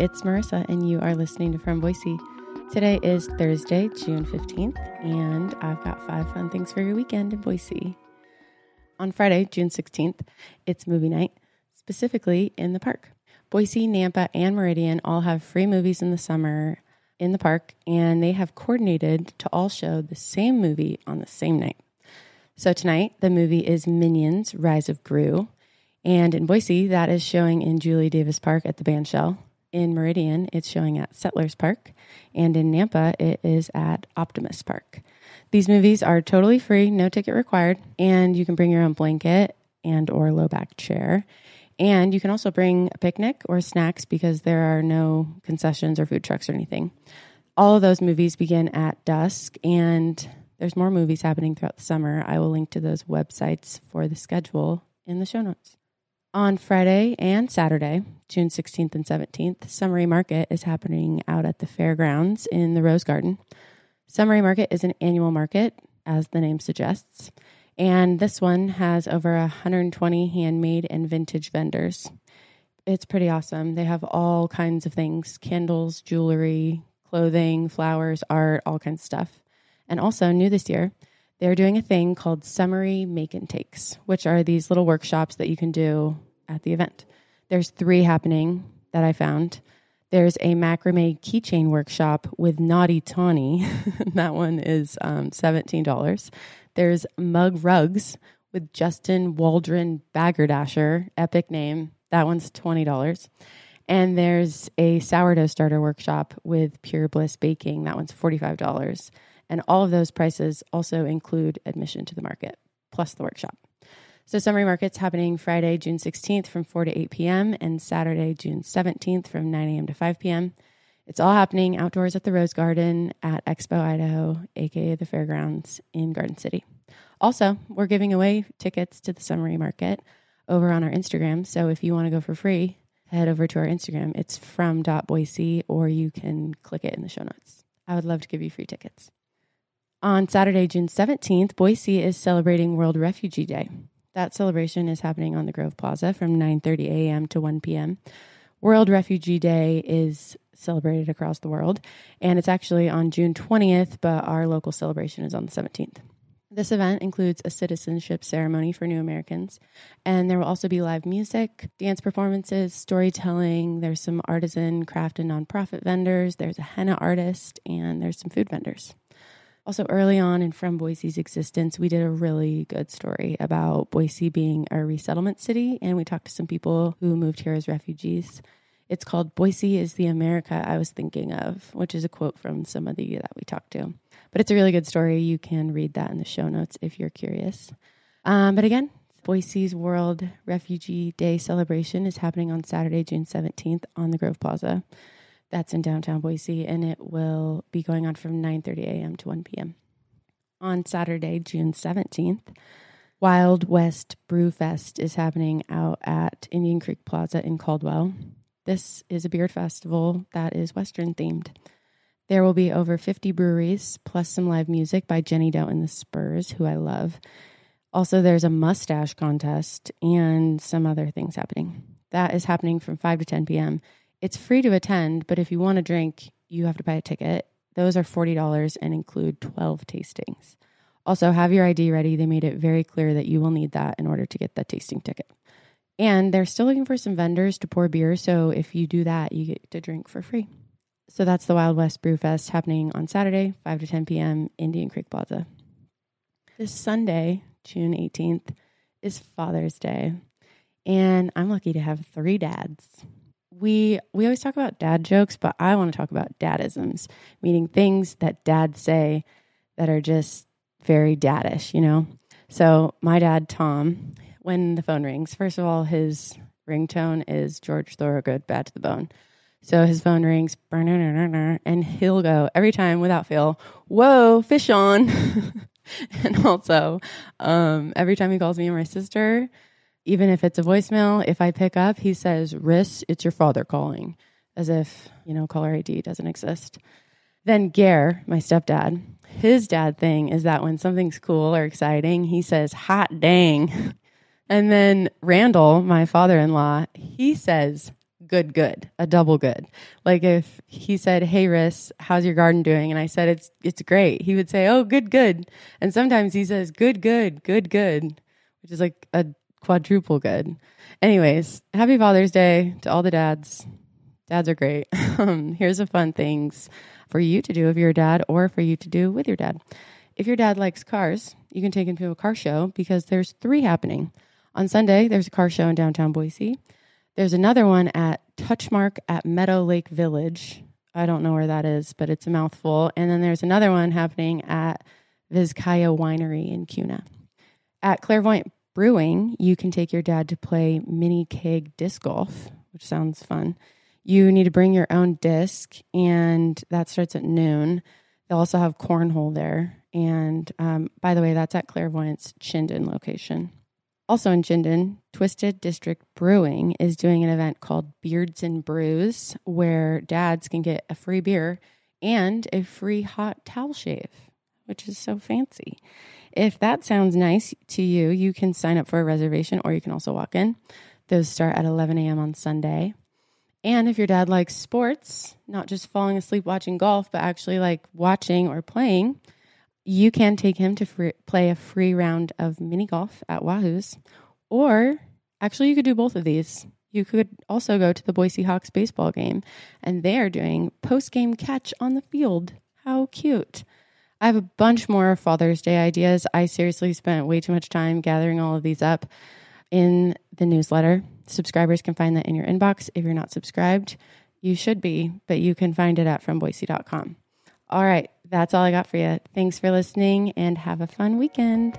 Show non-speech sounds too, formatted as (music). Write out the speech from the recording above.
it's Marissa, and you are listening to From Boise. Today is Thursday, June 15th, and I've got five fun things for your weekend in Boise. On Friday, June 16th, it's movie night, specifically in the park. Boise, Nampa, and Meridian all have free movies in the summer in the park, and they have coordinated to all show the same movie on the same night. So tonight, the movie is Minions Rise of Gru. And in Boise, that is showing in Julie Davis Park at the Bandshell. In Meridian, it's showing at Settlers Park. And in Nampa, it is at Optimus Park. These movies are totally free, no ticket required, and you can bring your own blanket and or low back chair. And you can also bring a picnic or snacks because there are no concessions or food trucks or anything. All of those movies begin at dusk and there's more movies happening throughout the summer. I will link to those websites for the schedule in the show notes. On Friday and Saturday, June 16th and 17th, Summery Market is happening out at the fairgrounds in the Rose Garden. Summery Market is an annual market, as the name suggests, and this one has over 120 handmade and vintage vendors. It's pretty awesome. They have all kinds of things candles, jewelry, clothing, flowers, art, all kinds of stuff. And also, new this year, they're doing a thing called Summery Make and Takes, which are these little workshops that you can do at the event. There's three happening that I found. There's a macrame keychain workshop with Naughty Tawny. (laughs) that one is um, $17. There's mug rugs with Justin Waldron Baggerdasher, epic name. That one's $20. And there's a sourdough starter workshop with Pure Bliss Baking. That one's $45. And all of those prices also include admission to the market, plus the workshop. So, Summery Market's happening Friday, June 16th from 4 to 8 p.m., and Saturday, June 17th from 9 a.m. to 5 p.m. It's all happening outdoors at the Rose Garden at Expo Idaho, aka the fairgrounds in Garden City. Also, we're giving away tickets to the Summery Market over on our Instagram. So, if you want to go for free, head over to our Instagram. It's from Boise, or you can click it in the show notes. I would love to give you free tickets. On Saturday, June 17th, Boise is celebrating World Refugee Day. That celebration is happening on the Grove Plaza from 9:30 a.m. to 1 p.m. World Refugee Day is celebrated across the world, and it's actually on June 20th, but our local celebration is on the 17th. This event includes a citizenship ceremony for new Americans, and there will also be live music, dance performances, storytelling. There's some artisan, craft, and nonprofit vendors. There's a henna artist, and there's some food vendors. Also, early on in From Boise's existence, we did a really good story about Boise being a resettlement city, and we talked to some people who moved here as refugees. It's called Boise is the America I was thinking of, which is a quote from somebody that we talked to. But it's a really good story. You can read that in the show notes if you're curious. Um, but again, Boise's World Refugee Day celebration is happening on Saturday, June 17th on the Grove Plaza. That's in downtown Boise, and it will be going on from 9:30 a.m. to 1 p.m. On Saturday, June 17th, Wild West Brew Fest is happening out at Indian Creek Plaza in Caldwell. This is a beer festival that is Western themed. There will be over 50 breweries, plus some live music by Jenny Doe and the Spurs, who I love. Also, there's a mustache contest and some other things happening. That is happening from 5 to 10 p.m. It's free to attend, but if you want to drink, you have to buy a ticket. Those are $40 and include 12 tastings. Also, have your ID ready. They made it very clear that you will need that in order to get the tasting ticket. And they're still looking for some vendors to pour beer. So if you do that, you get to drink for free. So that's the Wild West Brew Fest happening on Saturday, 5 to 10 p.m., Indian Creek Plaza. This Sunday, June 18th, is Father's Day. And I'm lucky to have three dads we we always talk about dad jokes, but I want to talk about dadisms, meaning things that dads say that are just very daddish, you know. So my dad Tom, when the phone rings, first of all, his ringtone is George Thorogood, "Bad to the Bone." So his phone rings, (laughs) and he'll go every time without fail, "Whoa, fish on!" (laughs) and also, um, every time he calls me and my sister, even if it's a voicemail, if I pick up, he says, Riss, it's your father calling, as if, you know, caller ID doesn't exist. Then Gare, my stepdad, his dad thing is that when something's cool or exciting, he says, hot dang. (laughs) And then Randall, my father in law, he says, good, good, a double good. Like if he said, "Hey, Riss, how's your garden doing?" and I said, "It's it's great," he would say, "Oh, good, good." And sometimes he says, "Good, good, good, good," which is like a quadruple good. Anyways, happy Father's Day to all the dads. Dads are great. (laughs) Um, here's a fun things for you to do you're a dad, or for you to do with your dad. If your dad likes cars, you can take him to a car show because there's three happening. On Sunday, there's a car show in downtown Boise. There's another one at Touchmark at Meadow Lake Village. I don't know where that is, but it's a mouthful. And then there's another one happening at Vizcaya Winery in Kuna. At Clairvoyant Brewing, you can take your dad to play mini keg disc golf, which sounds fun. You need to bring your own disc, and that starts at noon. They'll also have cornhole there. And um, by the way, that's at Clairvoyant's Chinden location. Also in Chinden, Twisted District Brewing is doing an event called Beards and Brews, where dads can get a free beer and a free hot towel shave, which is so fancy. If that sounds nice to you, you can sign up for a reservation or you can also walk in. Those start at 11 a.m. on Sunday. And if your dad likes sports, not just falling asleep watching golf, but actually like watching or playing, you can take him to free, play a free round of mini golf at Wahooz. Or actually, you could do both of these. You could also go to the Boise Hawks baseball game, and they are doing post game catch on the field. How cute! I have a bunch more Father's Day ideas. I seriously spent way too much time gathering all of these up in the newsletter. Subscribers can find that in your inbox. If you're not subscribed, you should be, but you can find it at fromboise.com. All right, that's all I got for you. Thanks for listening and have a fun weekend.